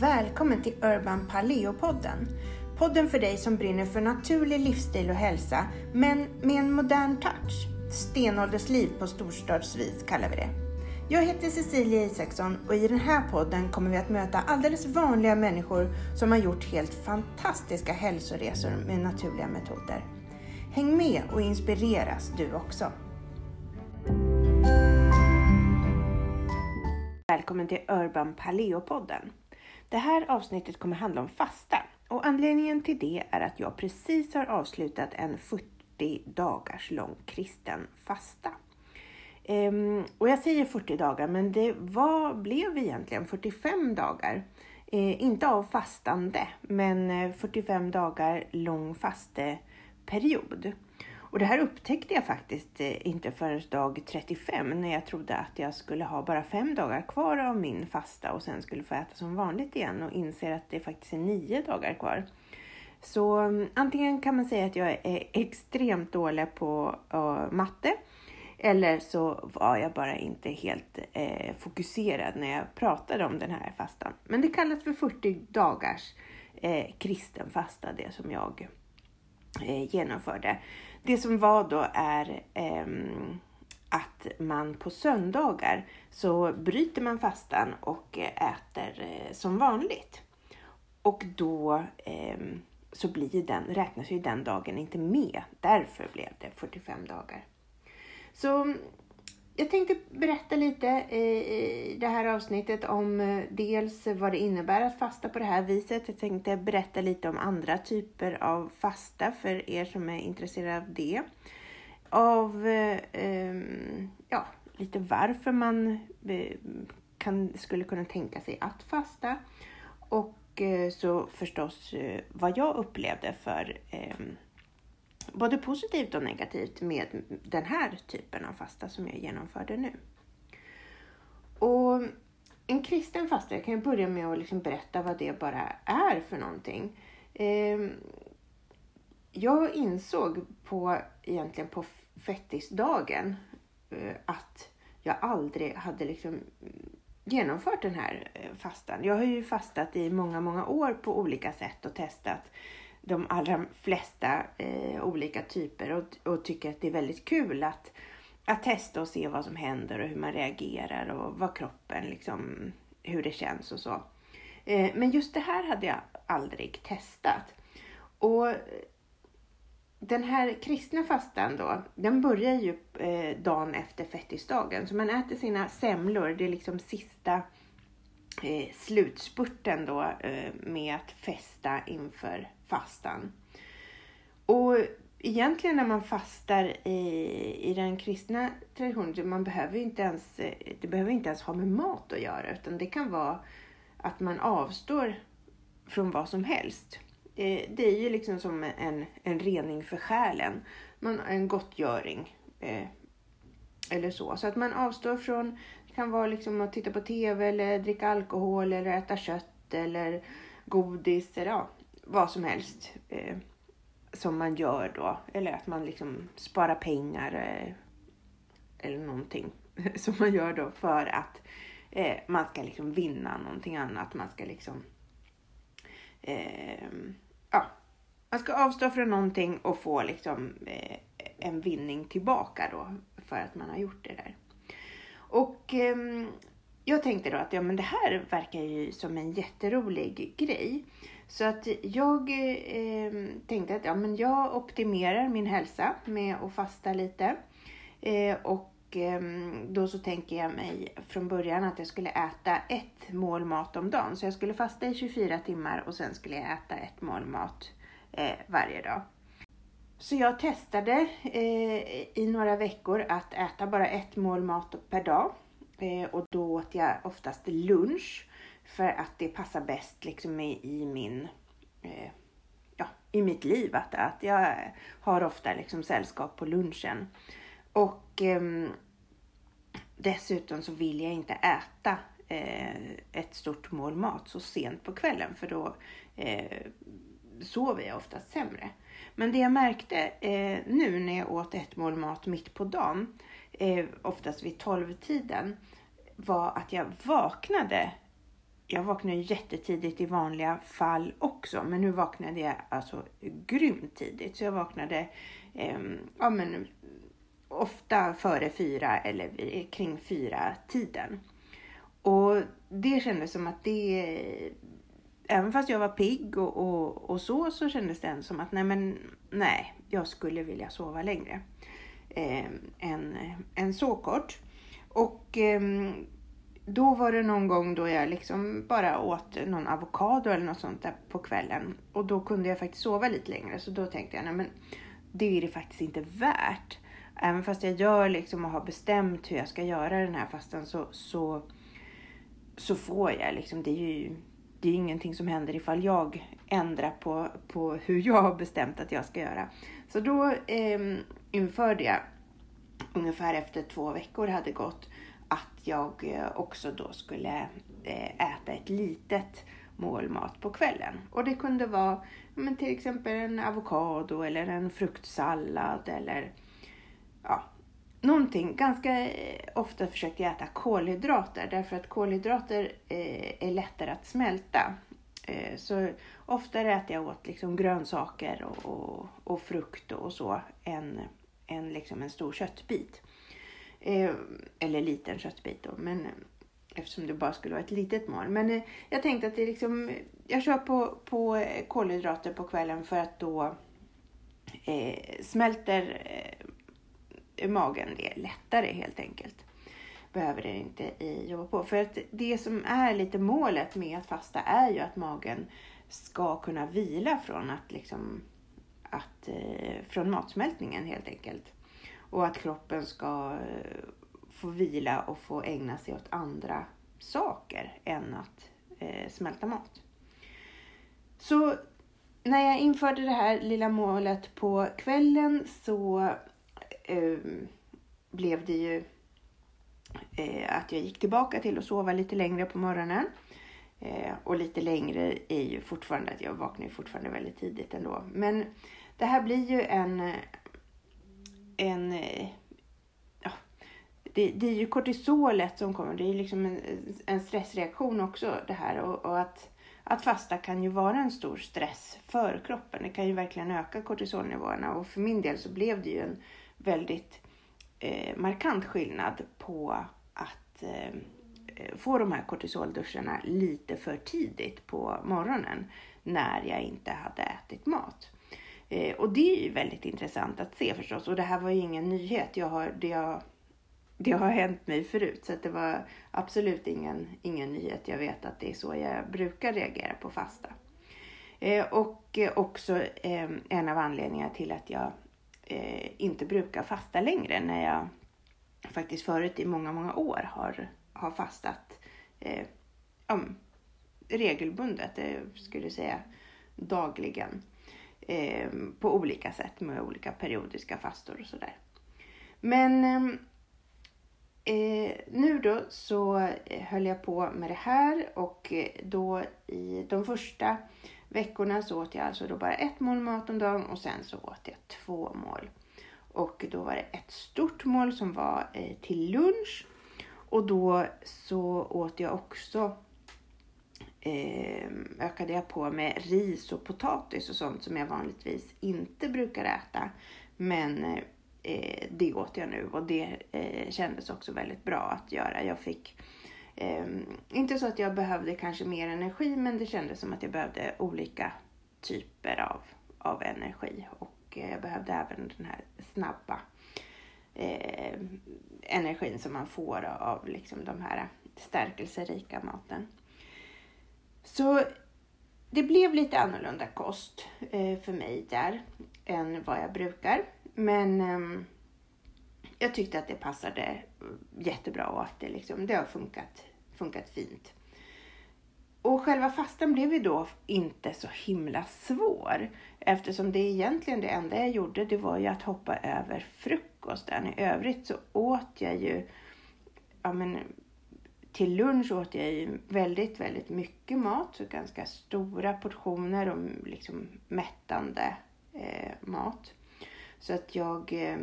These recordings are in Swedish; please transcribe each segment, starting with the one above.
Välkommen till Urban Paleo-podden. Podden för dig som brinner för naturlig livsstil och hälsa, men med en modern touch. Stenåldersliv på storstadsvis kallar vi det. Jag heter Cecilia Isaksson och i den här podden kommer vi att möta alldeles vanliga människor som har gjort helt fantastiska hälsoresor med naturliga metoder. Häng med och inspireras du också. Välkommen till Urban Paleo-podden. Det här avsnittet kommer handla om fasta och anledningen till det är att jag precis har avslutat en 40 dagars lång kristen fasta. Ehm, och jag säger 40 dagar, men det var, blev egentligen 45 dagar. Ehm, inte av fastande, men eh, 45 dagar lång fasteperiod. Och det här upptäckte jag faktiskt eh, inte förrän dag 35 när jag trodde att jag skulle ha bara fem dagar kvar av min fasta och sen skulle få äta som vanligt igen och inser att det faktiskt är nio dagar kvar. Så mm, antingen kan man säga att jag är extremt dålig på uh, matte eller så var jag bara inte helt eh, fokuserad när jag pratade om den här fastan. Men det kallas för 40 dagars eh, kristen fasta, det som jag eh, genomförde. Det som var då är eh, att man på söndagar så bryter man fastan och äter eh, som vanligt. Och då eh, så blir den, räknas ju den dagen inte med. Därför blev det 45 dagar. Så jag tänkte berätta lite i det här avsnittet om eh, dels vad det innebär att fasta på det här viset. Jag tänkte berätta lite om andra typer av fasta för er som är intresserade av det. Av eh, ehm, ja, lite varför man eh, kan, skulle kunna tänka sig att fasta. Och eh, så förstås vad jag upplevde för ehm, både positivt och negativt med den här typen av fasta som jag genomförde nu. Och en kristen fasta, jag kan ju börja med att liksom berätta vad det bara är för någonting. Ehm, jag insåg på, egentligen på fettisdagen eh, att jag aldrig hade liksom genomfört den här eh, fastan. Jag har ju fastat i många, många år på olika sätt och testat de allra flesta eh, olika typer och, och, tycker att det är väldigt kul att, att testa och se vad som händer och hur man reagerar och vad kroppen liksom, hur det känns och så. Eh, men just det här hade jag aldrig testat. Och den här kristna fastan då, den börjar ju eh, dagen efter fettisdagen. Så man äter sina semlor, det är liksom sista eh, slutspurten då eh, med att festa inför fastan. Och egentligen när man fastar i, i den kristna traditionen, man behöver inte ens, det behöver inte ens ha med mat att göra utan det kan vara att man avstår från vad som helst. Eh, det är ju liksom som en, en rening för själen, man, en gottgöring. Eh, eller så. Så att man avstår från, det kan vara liksom att titta på TV eller dricka alkohol eller äta kött eller godis eller ja, vad som helst eh, som man gör då. Eller att man liksom sparar pengar eh, eller någonting som man gör då för att eh, man ska liksom vinna någonting annat. Man ska liksom eh, ja, man ska avstå från någonting och få liksom eh, en vinning tillbaka då för att man har gjort det där. Och ehm, jag tänkte då att ja, men det här verkar ju som en jätterolig grej. Så att jag eh, tänkte att ja, men jag optimerar min hälsa med att fasta lite. Eh, och eh, då så tänker jag mig från början att jag skulle äta ett mål mat om dagen. Så jag skulle fasta i 24 timmar och sen skulle jag äta ett mål mat eh, varje dag. Så jag testade eh, i några veckor att äta bara ett mål mat per dag. Eh, och då åt jag oftast lunch för att det passar bäst liksom i, i min eh, ja, i mitt liv. Att, att jag har ofta liksom sällskap på lunchen. Och eh, dessutom så vill jag inte äta eh, ett stort mål mat så sent på kvällen för då eh, sover jag oftast sämre. Men det jag märkte eh, nu när jag åt ett mål mat mitt på dagen, eh, oftast vid 12-tiden, var att jag vaknade jag vaknar jättetidigt i vanliga fall också, men nu vaknade jag alltså grymt tidigt. Så jag vaknade eh, ja, men, ofta före fyra eller kring fyra tiden. Och det kändes som att det, även fast jag var pigg och, och, och så, så kändes det som att nej men nej, jag skulle vilja sova längre. Eh, än, än så kort. Och eh, då var det någon gång då jag liksom bara åt någon avokado eller något sånt där på kvällen. Och då kunde jag faktiskt sova lite längre. Så då tänkte jag, nej men det är det faktiskt inte värt. Även fast jag gör liksom och har bestämt hur jag ska göra den här fastan så, så, så får jag liksom, det är ju det är ingenting som händer ifall jag ändrar på, på hur jag har bestämt att jag ska göra. Så då eh, införde jag ungefär efter två veckor hade gått att jag eh, också då skulle eh, äta ett litet mål mat på kvällen. Och det kunde vara men till exempel en avokado eller en fruktsallad eller ja, någonting. Ganska eh, ofta försökte jag äta kolhydrater därför att kolhydrater är lättare att smälta. Så oftare äter jag åt liksom grönsaker och, och, och frukt och så än, än liksom en stor köttbit. Eh, eller liten köttbit då, men eh, eftersom det bara skulle vara ett litet mål. Men eh, jag tänkte att det liksom, jag kör på, på eh, kolhydrater på kvällen för att då eh, smälter eh, magen det lättare helt enkelt. Behöver det inte jobba på. För att det som är lite målet med att fasta är ju att magen ska kunna vila från att liksom att, eh, från matsmältningen helt enkelt. Och att kroppen ska eh, få vila och få ägna sig åt andra saker än att eh, smälta mat. Så när jag införde det här lilla målet på kvällen så eh, blev det ju eh, att jag gick tillbaka till att sova lite längre på morgonen. Eh, och lite längre är ju fortfarande att jag vaknar fortfarande väldigt tidigt ändå. Men det här blir ju en en... Eh, ja, det, det, är ju kortisolet som kommer. Det är liksom en, en stressreaktion också det här. Och, och, att, att fasta kan ju vara en stor stress för kroppen. Det kan ju verkligen öka kortisolnivåerna. Och för min del så blev det ju en väldigt eh, markant skillnad på att eh, få de här kortisolduscharna lite för tidigt på morgonen när jag inte hade ätit mat. Eh, och det är ju väldigt intressant att se förstås. Och det här var ju ingen nyhet. Jag har, det, har, det har hänt mig förut. Så det var absolut ingen, ingen nyhet. Jag vet att det är så jag brukar reagera på fasta. Eh, och också eh, en av anledningarna till att jag eh, inte brukar fasta längre. När jag faktiskt förut i många, många år har, har fastat eh, um, regelbundet. Jag eh, skulle säga dagligen eh, på olika sätt med olika periodiska fastor och sådär. Men eh, eh nu då så eh, höll jag på med det här och eh, då i de första veckorna så åt jag alltså då bara ett mål mat om dagen och sen så åt jag två mål. Och då var det ett stort mål som var eh, till lunch och då så åt jag också eh, ökade jag på med ris och potatis och sånt som jag vanligtvis inte brukar äta. Men eh, det åt jag nu och det eh, kändes också väldigt bra att göra. Jag fick eh, inte så att jag behövde kanske mer energi, men det kändes som att jag behövde olika typer av, av energi och eh, jag behövde även den här snabba eh, energin som man får av liksom de här stärkelserika maten. Så det blev lite annorlunda kost eh, för mig där än vad jag brukar. Men eh, jag tyckte att det passade jättebra och att det, liksom, det har funkat, funkat fint. Och själva fastan blev ju då inte så himla svår eftersom det egentligen det enda jag gjorde det var ju att hoppa över frukosten. I övrigt så åt jag ju ja, men, till lunch åt jag ju väldigt, väldigt mycket mat. Så ganska stora portioner och liksom mättande eh, mat. Så att jag, eh,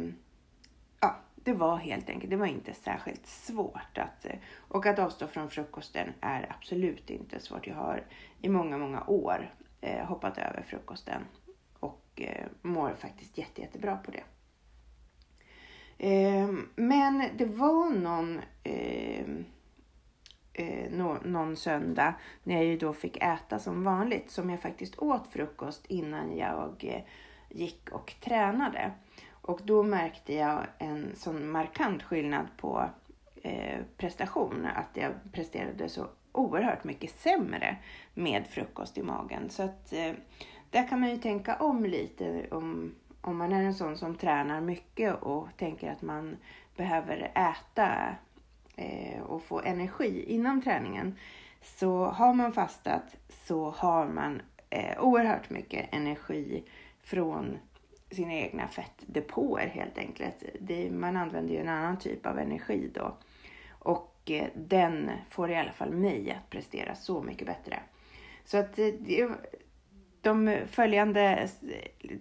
ja, det var helt enkelt, det var inte särskilt svårt. Att, eh, och att avstå från frukosten är absolut inte svårt. Jag har i många, många år eh, hoppat över frukosten och eh, mår faktiskt jätte, jättebra på det. Eh, men det var någon, eh, eh, no, någon söndag när jag ju då fick äta som vanligt som jag faktiskt åt frukost innan jag eh, gick och tränade. Och då märkte jag en sån markant skillnad på eh, prestation. Att jag presterade så oerhört mycket sämre med frukost i magen. Så att eh, där kan man ju tänka om lite om, om man är en sån som tränar mycket och tänker att man behöver äta Eh, och få energi innan träningen. Så har man fastat så har man eh, oerhört mycket energi från sina egna fettdepåer helt enkelt. Det, man använder ju en annan typ av energi då. Och eh, den får i alla fall mig att prestera så mycket bättre. Så att eh, det, de följande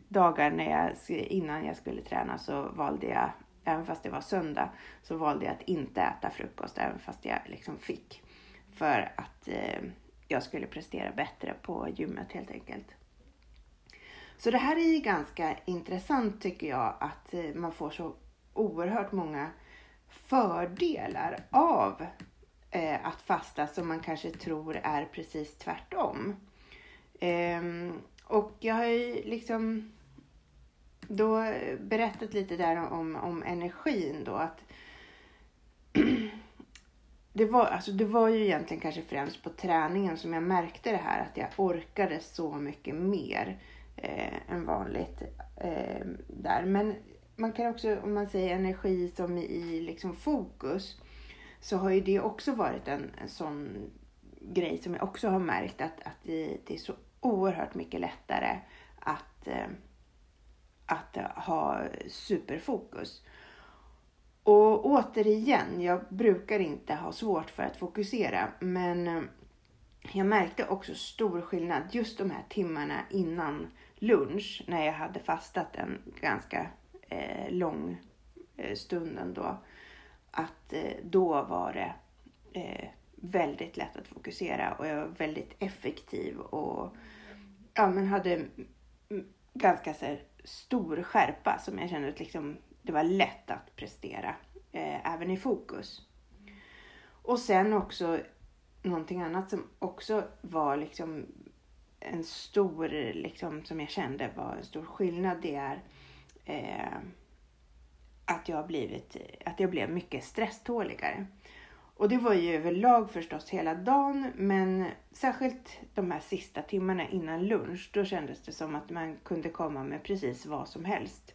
dagarna jag, innan jag skulle träna så valde jag, även fast det var söndag, så valde jag att inte äta frukost även fast jag liksom fick. För att eh, jag skulle prestera bättre på gymmet helt enkelt. Så det här är ju ganska intressant tycker jag att eh, man får så oerhört många fördelar av eh, att fasta som man kanske tror är precis tvärtom. Ehm, och jag har ju liksom då eh, berättat lite där om, om energin då att det var, alltså det var ju egentligen kanske främst på träningen som jag märkte det här att jag orkade så mycket mer eh, än vanligt eh, där. Men man kan också, om man säger energi som i liksom fokus, så har ju det också varit en, en sån grej som jag också har märkt att, att det, det är så oerhört mycket lättare att, eh, att ha superfokus. Och återigen, jag brukar inte ha svårt för att fokusera, men eh, jag märkte också stor skillnad just de här timmarna innan lunch när jag hade fastat en ganska eh, lång eh, stund ändå. Att eh, då var det eh, väldigt lätt att fokusera och jag var väldigt effektiv och ja, men hade ganska så här, stor skärpa som jag kände att liksom, det var lätt att prestera eh, även i fokus. Och sen också någonting annat som också var liksom en stor, liksom, som jag kände var en stor skillnad, det är eh, att, jag blivit, att jag blev mycket stresståligare. Och det var ju överlag förstås hela dagen, men särskilt de här sista timmarna innan lunch, då kändes det som att man kunde komma med precis vad som helst.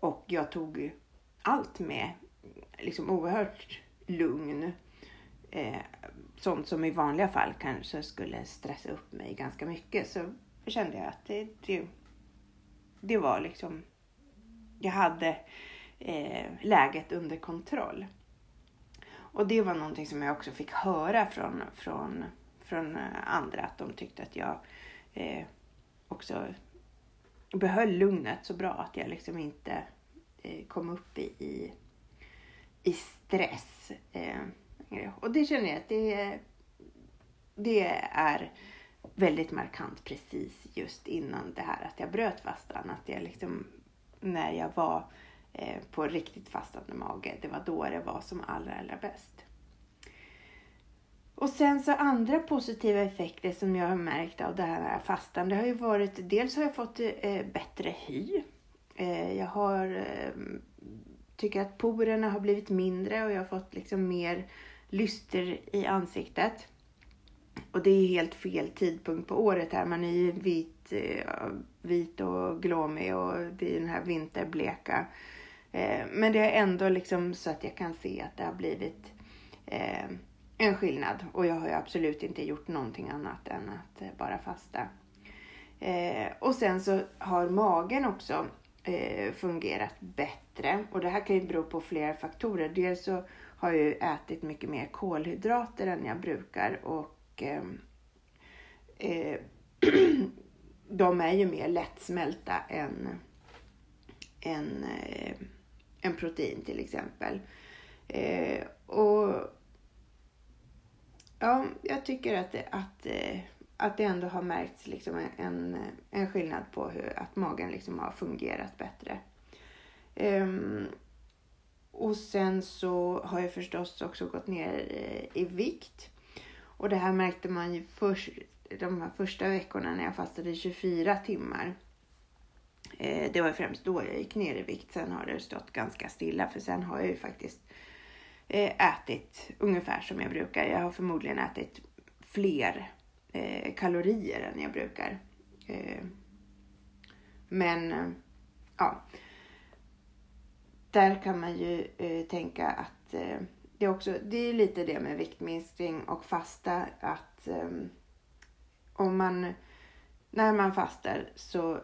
Och jag tog allt med liksom oerhört lugn. Eh, sånt som i vanliga fall kanske skulle stressa upp mig ganska mycket så kände jag att det, det, det var liksom, jag hade eh, läget under kontroll. Och det var någonting som jag också fick höra från, från, från eh, andra, att de tyckte att jag eh, också behöll lugnet så bra att jag liksom inte eh, kom upp i, i, i stress. Eh, och det känner jag att det, det är väldigt markant precis just innan det här att jag bröt fastan. Att jag liksom, när jag var eh, Eh, på riktigt fastande mage, det var då det var som allra, allra bäst. Och sen så andra positiva effekter som jag har märkt av det här fastan, det har ju varit, dels har jag fått eh, bättre hy. Eh, jag har, tycker att porerna har blivit mindre och jag har fått liksom mer lyster i ansiktet. Och det är helt fel tidpunkt på året här. Man är ju vit, vit och glåmig och det är den här vinterbleka. Eh, men det är ändå liksom så att jag kan se att det har blivit eh, en skillnad. Och jag har ju absolut inte gjort någonting annat än att eh, bara fasta. Eh, och sen så har magen också eh, fungerat bättre. Och det här kan ju bero på flera faktorer. Dels så har jag ju ätit mycket mer kolhydrater än jag brukar och eh, de är ju mer lättsmälta än, än, en protein till exempel. Eh, och ja, jag tycker att det, att, eh, att det ändå har märkts liksom en, en skillnad på hur, att magen liksom har fungerat bättre. Um, och sen så har jag förstås också gått ner eh, i vikt. Och det här märkte man ju först, de här första veckorna när jag fastade 24 timmar. Eh, det var främst då jag gick ner i vikt. Sen har det stått ganska stilla för sen har jag ju faktiskt eh, ätit ungefär som jag brukar. Jag har förmodligen ätit fler eh, kalorier än jag brukar. Eh, men ja, där kan man ju eh, tänka att eh, det är också, det är lite det med viktminskning och fasta att ehm, om man, när man fastar så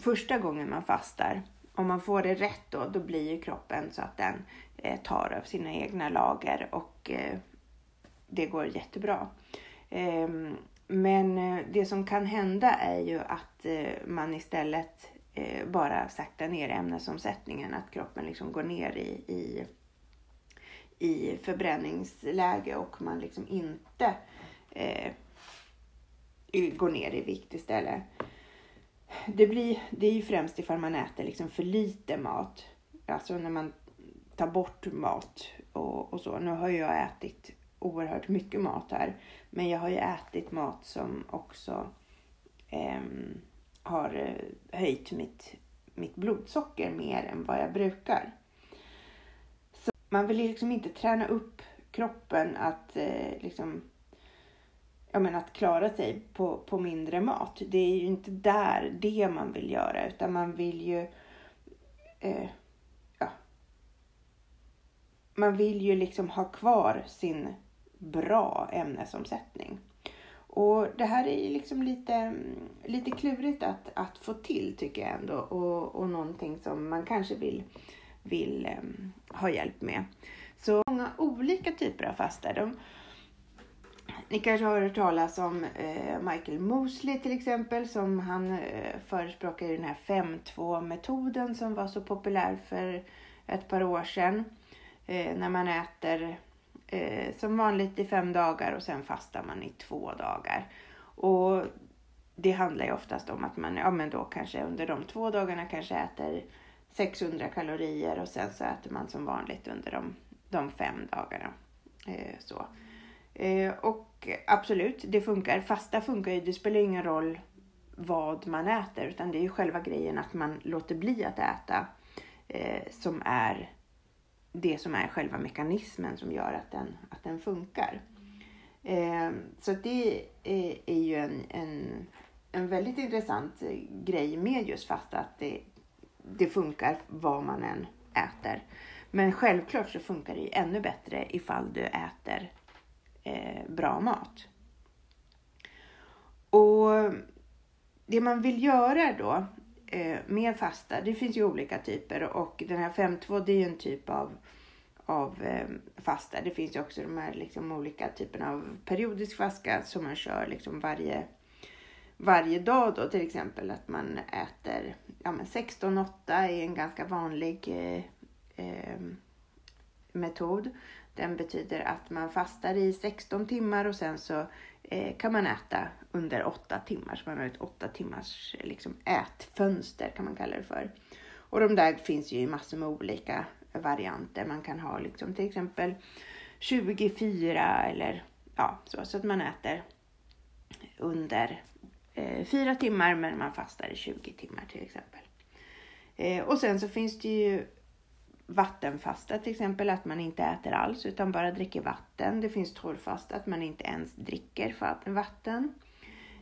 första gången man fastar, om man får det rätt då, då blir ju kroppen så att den eh, tar av sina egna lager och eh, det går jättebra. Ehm, eh, men det som kan hända är ju att eh, man istället eh, bara saktar ner ämnesomsättningen, att kroppen liksom går ner i, i, i förbränningsläge och man liksom inte eh, går ner i vikt istället det, blir, det är ju främst ifall man äter liksom för lite mat. Alltså när man tar bort mat och, och så. Nu har jag ätit oerhört mycket mat här. Men jag har ju ätit mat som också ehm, eh, har höjt mitt, mitt blodsocker mer än vad jag brukar. Så man vill liksom inte träna upp kroppen att eh, liksom ja, men att klara sig på, på mindre mat. Det är ju inte där det man vill göra utan man vill ju eh, ja, man vill ju liksom ha kvar sin bra ämnesomsättning. Och det här är ju liksom lite, lite klurigt att, att få till tycker jag ändå och, och någonting som man kanske vill, vill eh, ha hjälp med. Så många olika typer av fasta. De, ni kanske har hört talas om eh, Michael Mosley till exempel som han eh, förespråkar den här 5-2 metoden som var så populär för ett par år sedan. Eh, när man äter eh, som vanligt i fem dagar och sen fastar man i två dagar. Och det handlar ju oftast om att man ja, men då kanske under de två dagarna kanske äter 600 kalorier och sen så äter man som vanligt under de, de fem dagarna. Eh, så. Eh, och absolut, det funkar. Fasta funkar ju. Det spelar ingen roll vad man äter utan det är ju själva grejen att man låter bli att äta eh, som är det som är själva mekanismen som gör att den, att den funkar. Eh, så det är, är ju en, en, en väldigt intressant eh, grej med just fasta att det, det funkar vad man än äter. Men självklart så funkar det ju ännu bättre ifall du äter eh, bra mat. Och det man vill göra då eh, med fasta, det finns ju olika typer och den här 5.2 det är ju en typ av, av eh, fasta. Det finns ju också de här liksom, olika typerna av periodisk fasta som man kör liksom varje, varje dag då till exempel att man äter ja, 16-8 är en ganska vanlig eh, eh, metod. Den betyder att man fastar i 16 timmar och sen så eh, kan man äta under 8 timmar. Så man har ett 8 timmars liksom, ätfönster kan man kalla det för. Och de där finns ju i massor med olika varianter. Man kan ha liksom till exempel 24 eller ja, så, så att man äter under eh, 4 timmar men man fastar i 20 timmar till exempel. Eh, och sen så finns det ju vattenfasta till exempel, att man inte äter alls utan bara dricker vatten. Det finns torrfasta, att man inte ens dricker vatten.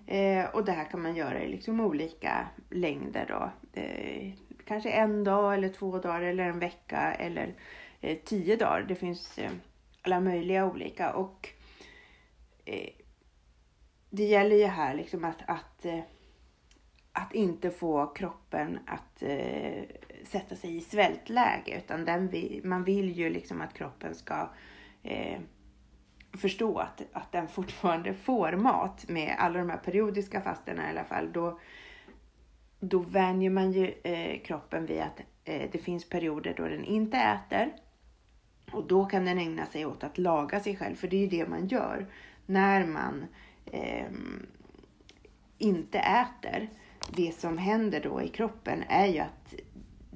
Eh, och det här kan man göra i liksom olika längder då. Eh, kanske en dag eller två dagar eller en vecka eller eh, tio dagar. Det finns eh, alla möjliga olika och eh, det gäller ju här liksom att, att eh, att inte få kroppen att eh, sätta sig i svältläge utan den vi, man vill ju liksom att kroppen ska eh, förstå att, att den fortfarande får mat med alla de här periodiska fasterna i alla fall. Då, då vänjer man ju eh, kroppen vid att eh, det finns perioder då den inte äter. Och då kan den ägna sig åt att laga sig själv, för det är ju det man gör när man eh, inte äter. Det som händer då i kroppen är ju att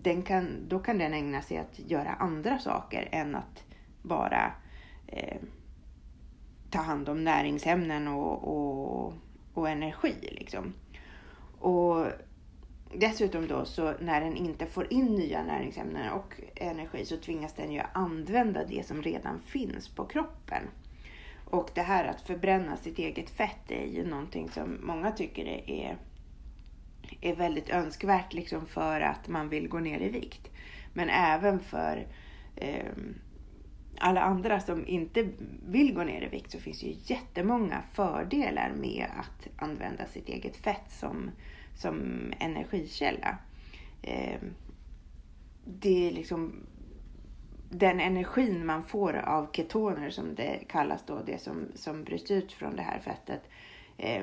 den kan, då kan den ägna sig att göra andra saker än att bara eh, ta hand om näringsämnen och, och, och energi. Liksom. Och dessutom då så när den inte får in nya näringsämnen och energi så tvingas den ju använda det som redan finns på kroppen. Och det här att förbränna sitt eget fett är ju någonting som många tycker är, är väldigt önskvärt liksom för att man vill gå ner i vikt. Men även för eh, alla andra som inte vill gå ner i vikt så finns ju jättemånga fördelar med att använda sitt eget fett som, som energikälla. Eh, det är liksom den energin man får av ketoner som det kallas då, det som, som bryts ut från det här fettet. Eh,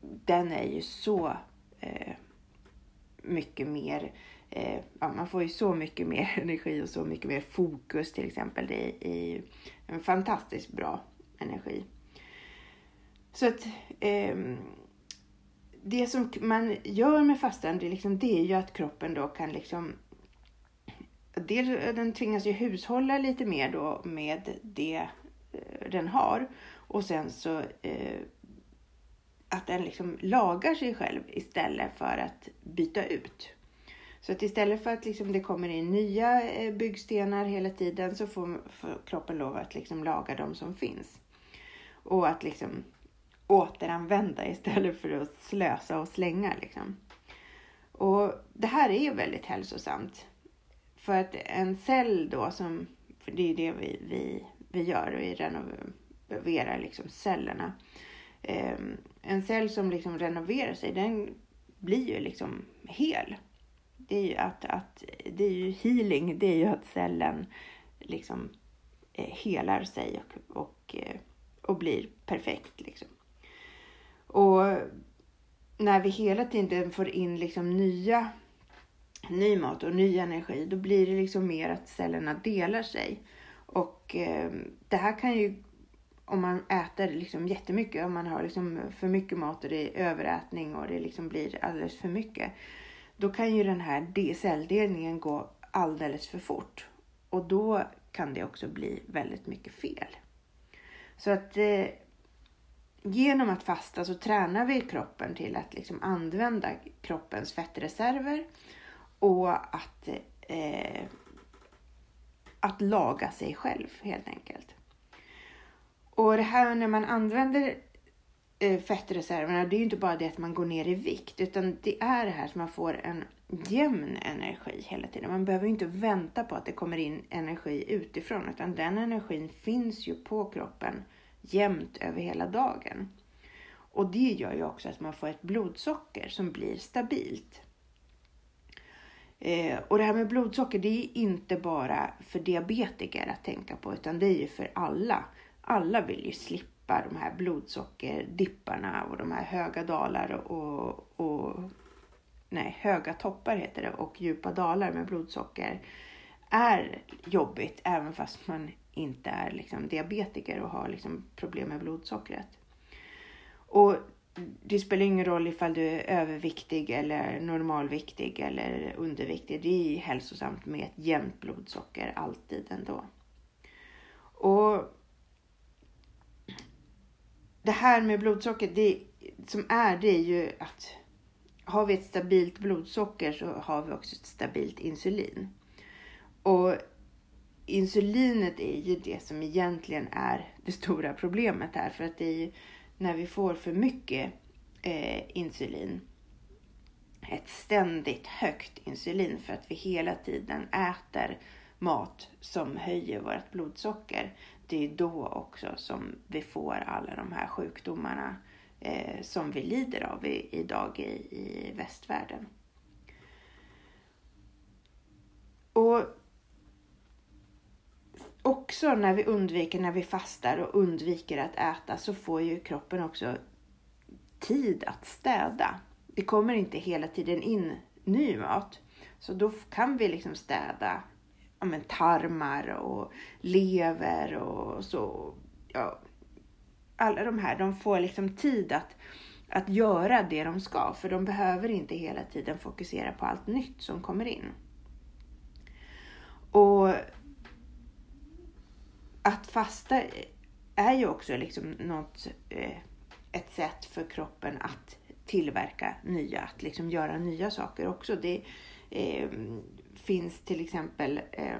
den är ju så eh, mycket mer eh, ja, man får ju så mycket mer energi och så mycket mer fokus till exempel. Det är, är en fantastiskt bra energi. Så att eh, det som man gör med fastan, det, liksom, det är ju att kroppen då kan liksom Dels, eh, den tvingas ju hushålla lite mer då med det eh, den har och sen så eh, att den liksom lagar sig själv istället för att byta ut. Så att istället för att liksom det kommer in nya eh, byggstenar hela tiden så får, får kroppen lov att liksom laga de som finns. Och att liksom återanvända istället för att slösa och slänga. Liksom. Och det här är ju väldigt hälsosamt. För att en cell då som, för det är det vi, vi, vi gör, vi renoverar liksom cellerna eh, en cell som liksom renoverar sig, den blir ju liksom hel det är ju att, att det är ju healing, det är ju att cellen liksom eh, helar sig och, och, eh, och blir perfekt. Liksom. Och när vi hela tiden får in liksom nya, ny mat och ny energi, då blir det liksom mer att cellerna delar sig. Och eh, det här kan ju, om man äter liksom jättemycket, om man har liksom för mycket mat och det är överätning och det liksom blir alldeles för mycket, då kan ju den här celldelningen gå alldeles för fort. Och då kan det också bli väldigt mycket fel. Så att eh, genom att fasta så tränar vi kroppen till att liksom använda kroppens fettreserver och att, eh, att laga sig själv helt enkelt. Och det här när man använder eh, fettreserverna, det är ju inte bara det att man går ner i vikt, utan det är det här som man får en jämn energi hela tiden. Man behöver inte vänta på att det kommer in energi utifrån, utan den energin finns ju på kroppen jämnt över hela dagen. Och det gör ju också att man får ett blodsocker som blir stabilt. Eh, och det här med blodsocker, det är inte bara för diabetiker att tänka på, utan det är ju för alla. Alla vill ju slippa de här blodsockerdipparna och de här höga dalar och, och nej, höga toppar heter det och djupa dalar med blodsocker är jobbigt även fast man inte är liksom diabetiker och har liksom problem med blodsockret. Och det spelar ingen roll ifall du är överviktig eller normalviktig eller underviktig. Det är hälsosamt med ett jämnt blodsocker alltid ändå. Och det här med blodsocker, det som är det är ju att har vi ett stabilt blodsocker så har vi också ett stabilt insulin. Och insulinet är ju det som egentligen är det stora problemet här. För att det är ju när vi får för mycket eh, insulin, ett ständigt högt insulin för att vi hela tiden äter mat som höjer vårt blodsocker det är då också som vi får alla de här sjukdomarna eh, som vi lider av i, idag i, i västvärlden. Och också när vi undviker, när vi fastar och undviker att äta så får ju kroppen också tid att städa. Det kommer inte hela tiden in ny mat. Så då kan vi liksom städa ja, men tarmar och lever och så. Ja, alla de här, de får liksom tid att, att göra det de ska. För de behöver inte hela tiden fokusera på allt nytt som kommer in. Och att fasta är ju också liksom något, eh, ett sätt för kroppen att tillverka nya, att liksom göra nya saker också. Det eh, finns till exempel eh,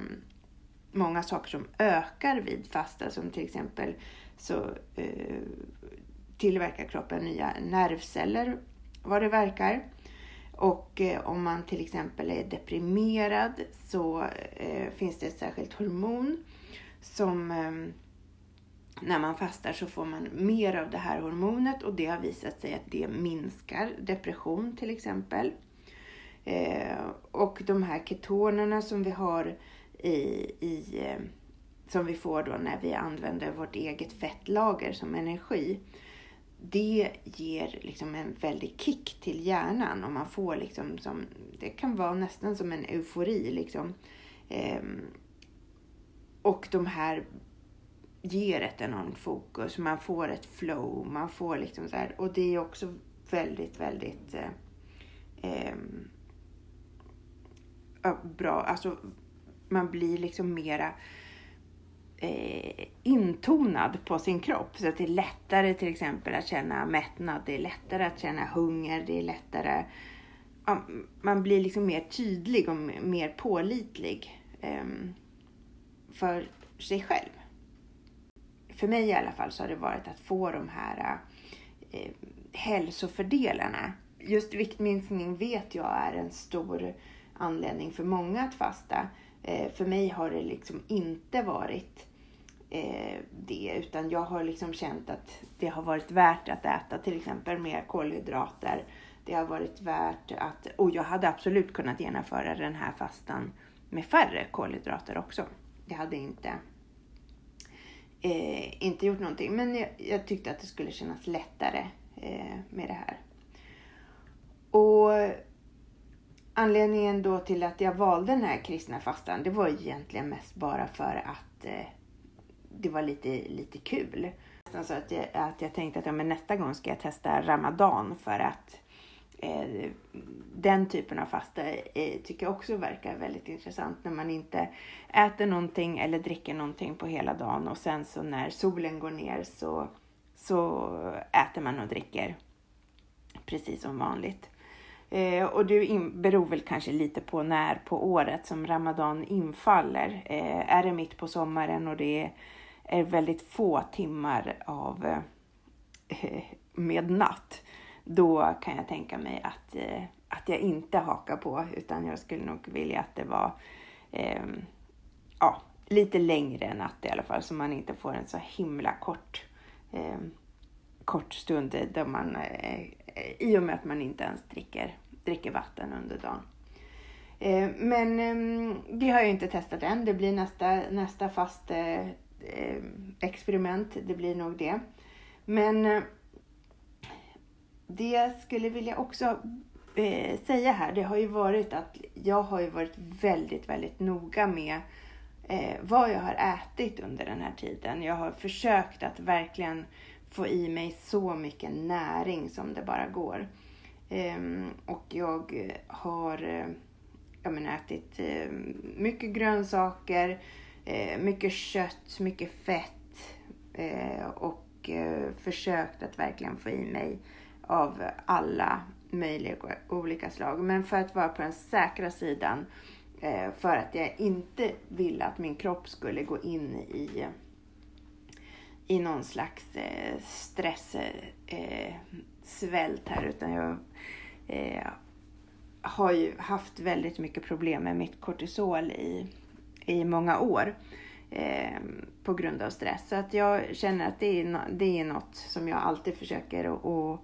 många saker som ökar vid fasta som till exempel så eh, tillverkar kroppen nya nervceller vad det verkar. Och eh, om man till exempel är deprimerad så eh, finns det ett särskilt hormon som ehm, när man fastar så får man mer av det här hormonet och det har visat sig att det minskar depression till exempel. Eh, och de här ketonerna som vi har i, i eh, som vi får då när vi använder vårt eget fettlager som energi. Det ger liksom en väldig kick till hjärnan och man får liksom som, det kan vara nästan som en eufori liksom. Eh, och de här ger ett enormt fokus. Man får ett flow. Man får liksom så här, och det är också väldigt, väldigt eh, eh, bra. Alltså man blir liksom mera eh, intonad på sin kropp. Så att det är lättare till exempel att känna mättnad. Det är lättare att känna hunger. Det är lättare. man blir liksom mer tydlig och mer pålitlig eh, för sig själv för mig i alla fall så har det varit att få de här eh, hälsofördelarna. Just viktminskning vet jag är en stor anledning för många att fasta. Eh, för mig har det liksom inte varit eh, det utan jag har liksom känt att det har varit värt att äta till exempel mer kolhydrater. Det har varit värt att, och jag hade absolut kunnat genomföra den här fastan med färre kolhydrater också. Det hade inte eh, inte gjort någonting. Men jag, jag, tyckte att det skulle kännas lättare eh, med det här. Och anledningen då till att jag valde den här kristna fastan, det var egentligen mest bara för att eh, det var lite, lite kul. Så att jag, att jag tänkte att ja, men nästa gång ska jag testa Ramadan för att Eh, den typen av fasta eh, tycker jag också verkar väldigt intressant när man inte äter någonting eller dricker någonting på hela dagen och sen så när solen går ner så, så äter man och dricker precis som vanligt. Eh, och det beror väl kanske lite på när på året som Ramadan infaller. Eh, är det mitt på sommaren och det är väldigt få timmar av eh, med natt då kan jag tänka mig att, eh, att jag inte hakar på utan jag skulle nog vilja att det var eh, ja, lite längre natt i alla fall så man inte får en så himla kort, eh, kort stund där man, eh, i och med att man inte ens dricker, dricker vatten under dagen. Eh, men ehm, det har jag inte testat än. Det blir nästa, nästa fast eh, ehm, experiment. Det blir nog det. Men eh, det jag skulle vilja också säga här, det har ju varit att jag har ju varit väldigt, väldigt noga med vad jag har ätit under den här tiden. Jag har försökt att verkligen få i mig så mycket näring som det bara går. Ehm, och jag eh, har eh, jag menar, ätit eh, mycket grönsaker, mycket kött, mycket fett och försökt att verkligen få i mig av alla möjliga olika slag. Men för att vara på den säkra sidan, för att jag inte ville att min kropp skulle gå in i, i någon slags stress svält här, utan jag eh, har ju haft väldigt mycket problem med mitt kortisol i, i många år eh, på grund av stress. Så att jag känner att det är, det är något som jag alltid försöker att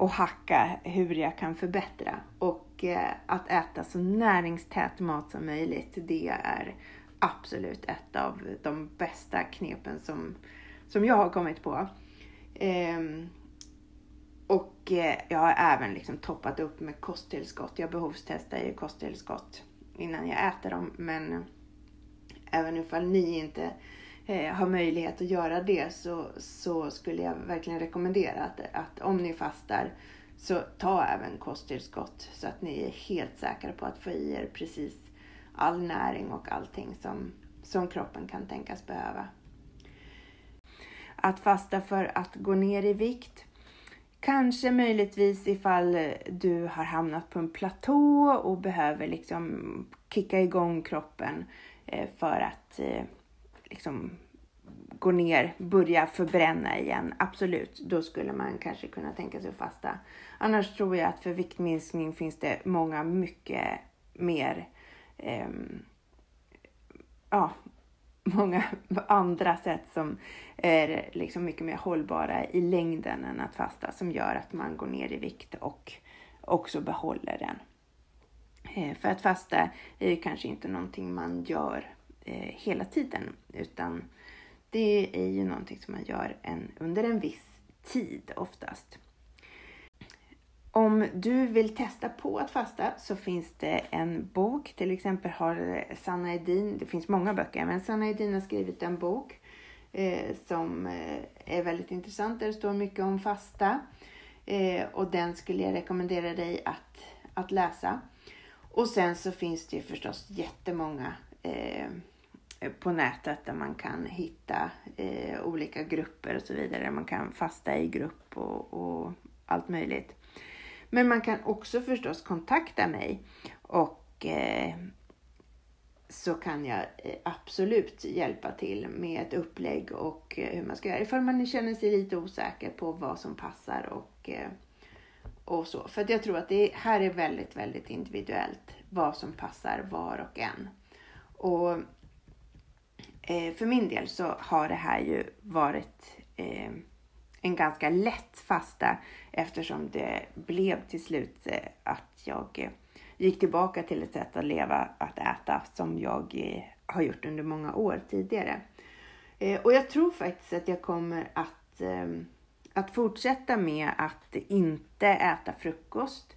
och hacka hur jag kan förbättra. Och eh, att äta så näringstät mat som möjligt, det är absolut ett av de bästa knepen som, som jag har kommit på. Eh, och eh, jag har även liksom toppat upp med kosttillskott. Jag behovstestar ju kosttillskott innan jag äter dem. Men eh, även ifall ni inte eh, har möjlighet att göra det så, så skulle jag verkligen rekommendera att, att om ni fastar så ta även kosttillskott så att ni är helt säkra på att få i er precis all näring och allting som, som kroppen kan tänkas behöva. Att fasta för att gå ner i vikt. Kanske möjligtvis ifall eh, du har hamnat på en platå och behöver liksom kicka igång kroppen eh, för att eh, liksom gå ner, börja förbränna igen. Absolut, då skulle man kanske kunna tänka sig att fasta. Annars tror jag att för viktminskning finns det många mycket mer eh, ja, många andra sätt som är liksom mycket mer hållbara i längden än att fasta som gör att man går ner i vikt och också behåller den. Eh, för att fasta är kanske inte någonting man gör eh, hela tiden utan det är ju någonting som man gör en, under en viss tid oftast. Om du vill testa på att fasta så finns det en bok. Till exempel har eh, Sanna Edin, det finns många böcker, men Sanna Edin har skrivit en bok eh, som eh, är väldigt intressant där det står mycket om fasta. Eh, och den skulle jag rekommendera dig att, att läsa. Och sen så finns det ju förstås jättemånga eh, på nätet där man kan hitta eh, olika grupper och så vidare. Man kan fasta i grupp och, och allt möjligt. Men man kan också förstås kontakta mig och eh, så kan jag eh, absolut hjälpa till med ett upplägg och eh, hur man ska göra ifall man känner sig lite osäker på vad som passar och, eh, och så. För jag tror att det här är väldigt, väldigt individuellt vad som passar var och en. Och för min del så har det här ju varit en ganska lätt fasta eftersom det blev till slut eh, att jag eh, gick tillbaka till ett sätt att leva, att äta som jag eh, har gjort under många år tidigare. Och jag tror faktiskt att jag kommer att, att fortsätta med att inte äta frukost,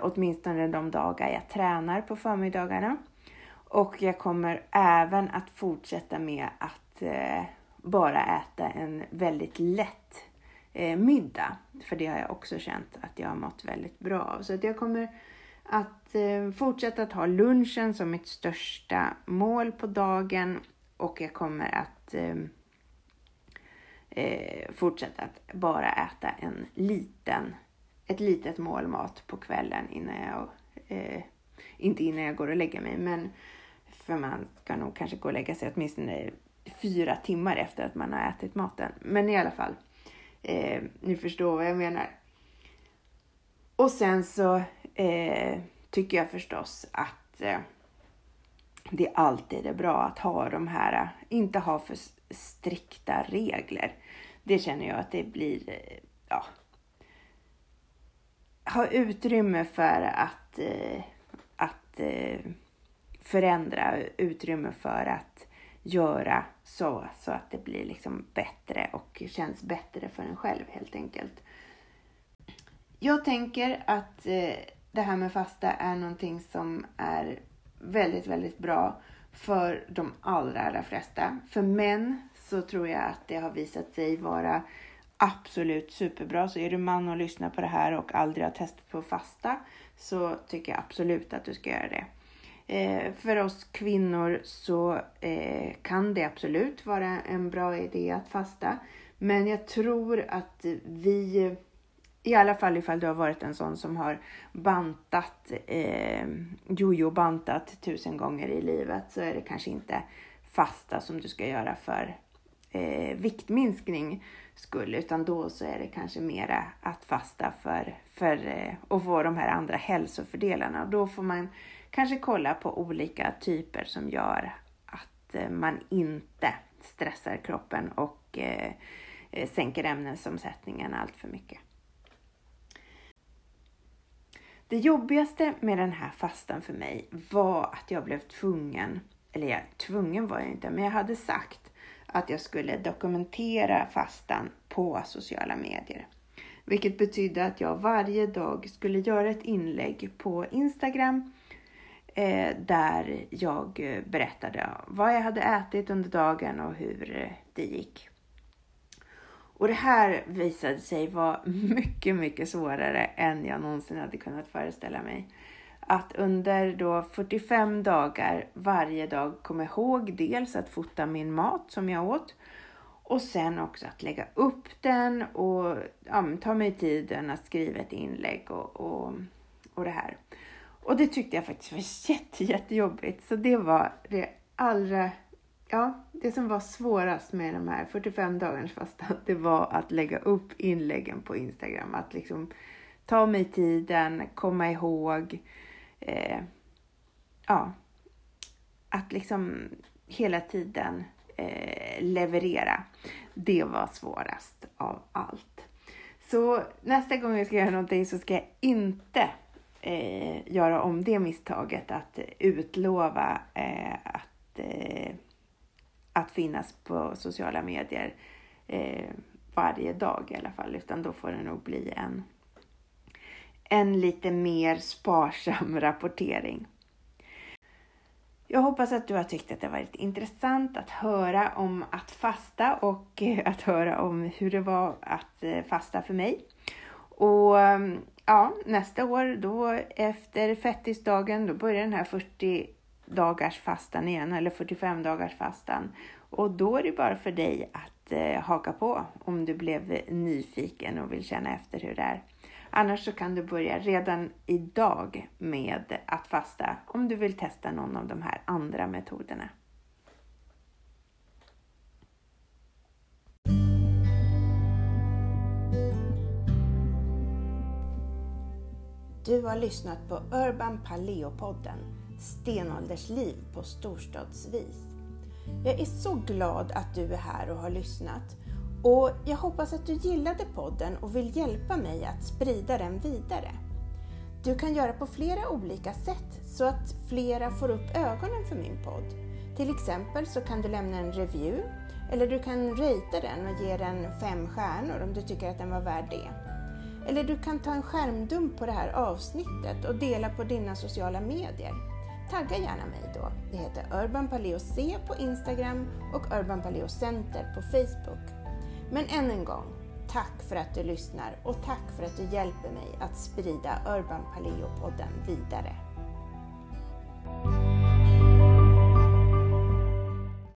åtminstone de dagar jag tränar på förmiddagarna. Och jag kommer även att fortsätta med att bara äta en väldigt lätt eh, middag. För det har jag också känt att jag har mått väldigt bra av. Så att jag kommer att eh, fortsätta att ha lunchen som mitt största mål på dagen och jag kommer att eh, eh fortsätta att bara äta en liten, ett litet mål mat på kvällen innan jag, eh, inte innan jag går och lägger mig, men för man ska nog kanske gå och lägga sig åtminstone fyra timmar efter att man har ätit maten. Men i alla fall, eh, ni förstår vad jag menar. Och sen så eh, tycker jag förstås att eh, det alltid är bra att ha de här, inte ha för strikta regler. Det känner jag att det blir, eh, ja, ha utrymme för att, eh, att eh, förändra, utrymme för att göra så, så att det blir liksom bättre och känns bättre för en själv helt enkelt. Jag tänker att eh, det här med fasta är någonting som är väldigt, väldigt bra för de allra, allra flesta. För män så tror jag att det har visat sig vara absolut superbra. Så är du man och lyssnar på det här och aldrig har testat på fasta så tycker jag absolut att du ska göra det. Eh, för oss kvinnor så eh, kan det absolut vara en bra idé att fasta. Men jag tror att vi, i alla fall ifall du har varit en sån som har bantat, eh, jojo-bantat tusen gånger i livet så är det kanske inte fasta som du ska göra för eh, viktminskning skull, utan då så är det kanske mera att fasta för, för eh, att få de här andra hälsofördelarna. Då får man kanske kolla på olika typer som gör att eh, man inte stressar kroppen och eh, eh, sänker ämnesomsättningen allt för mycket. Det jobbigaste med den här fastan för mig var att jag blev tvungen, eller jag, tvungen var jag inte, men jag hade sagt att jag skulle dokumentera fastan på sociala medier. Vilket betydde att jag varje dag skulle göra ett inlägg på Instagram Eh, där jag eh, berättade vad jag hade ätit under dagen och hur eh, det gick. Och det här visade sig vara mycket, mycket svårare än jag någonsin hade kunnat föreställa mig. Att under då 45 dagar varje dag komma ihåg dels att fota min mat som jag åt och sen också att lägga upp den och ja, ta mig tiden att skriva ett inlägg och, och, och det här. Och det tyckte jag faktiskt var jätte, jättejobbigt. Så det var det allra, ja, det som var svårast med de här 45 dagarnas fasta, det var att lägga upp inläggen på Instagram. Att liksom ta mig tiden, komma ihåg, eh, ja, att liksom hela tiden eh, leverera. Det var svårast av allt. Så nästa gång jag ska göra någonting så ska jag inte eh, göra om det misstaget att utlova eh, att, eh, att finnas på sociala medier eh, varje dag i alla fall, utan då får det nog bli en, en lite mer sparsam rapportering. Jag hoppas att du har tyckt att det varit intressant att höra om att fasta och eh, att höra om hur det var att eh, fasta för mig. Och ehm, ja, nästa år då efter fettisdagen, då börjar den här 40 dagars fastan igen, eller 45 dagars fastan. Och då är det bara för dig att eh, haka på om du blev nyfiken och vill känna efter hur det är. Annars så kan du börja redan idag med att fasta om du vill testa någon av de här andra metoderna. Du har lyssnat på Urban Paleo-podden Stenåldersliv på storstadsvis. Jag är så glad att du är här och har lyssnat och jag hoppas att du gillade podden och vill hjälpa mig att sprida den vidare. Du kan göra på flera olika sätt så att flera får upp ögonen för min podd. Till exempel så kan du lämna en review eller du kan ratea den och ge den fem stjärnor om du tycker att den var värd det. Eller du kan ta en skärmdump på det här avsnittet och dela på dina sociala medier. Tagga gärna mig då. Det heter Urban Paleo C på Instagram och Urban Paleo Center på Facebook. Men än en gång, tack för att du lyssnar och tack för att du hjälper mig att sprida Urban Paleo-podden vidare.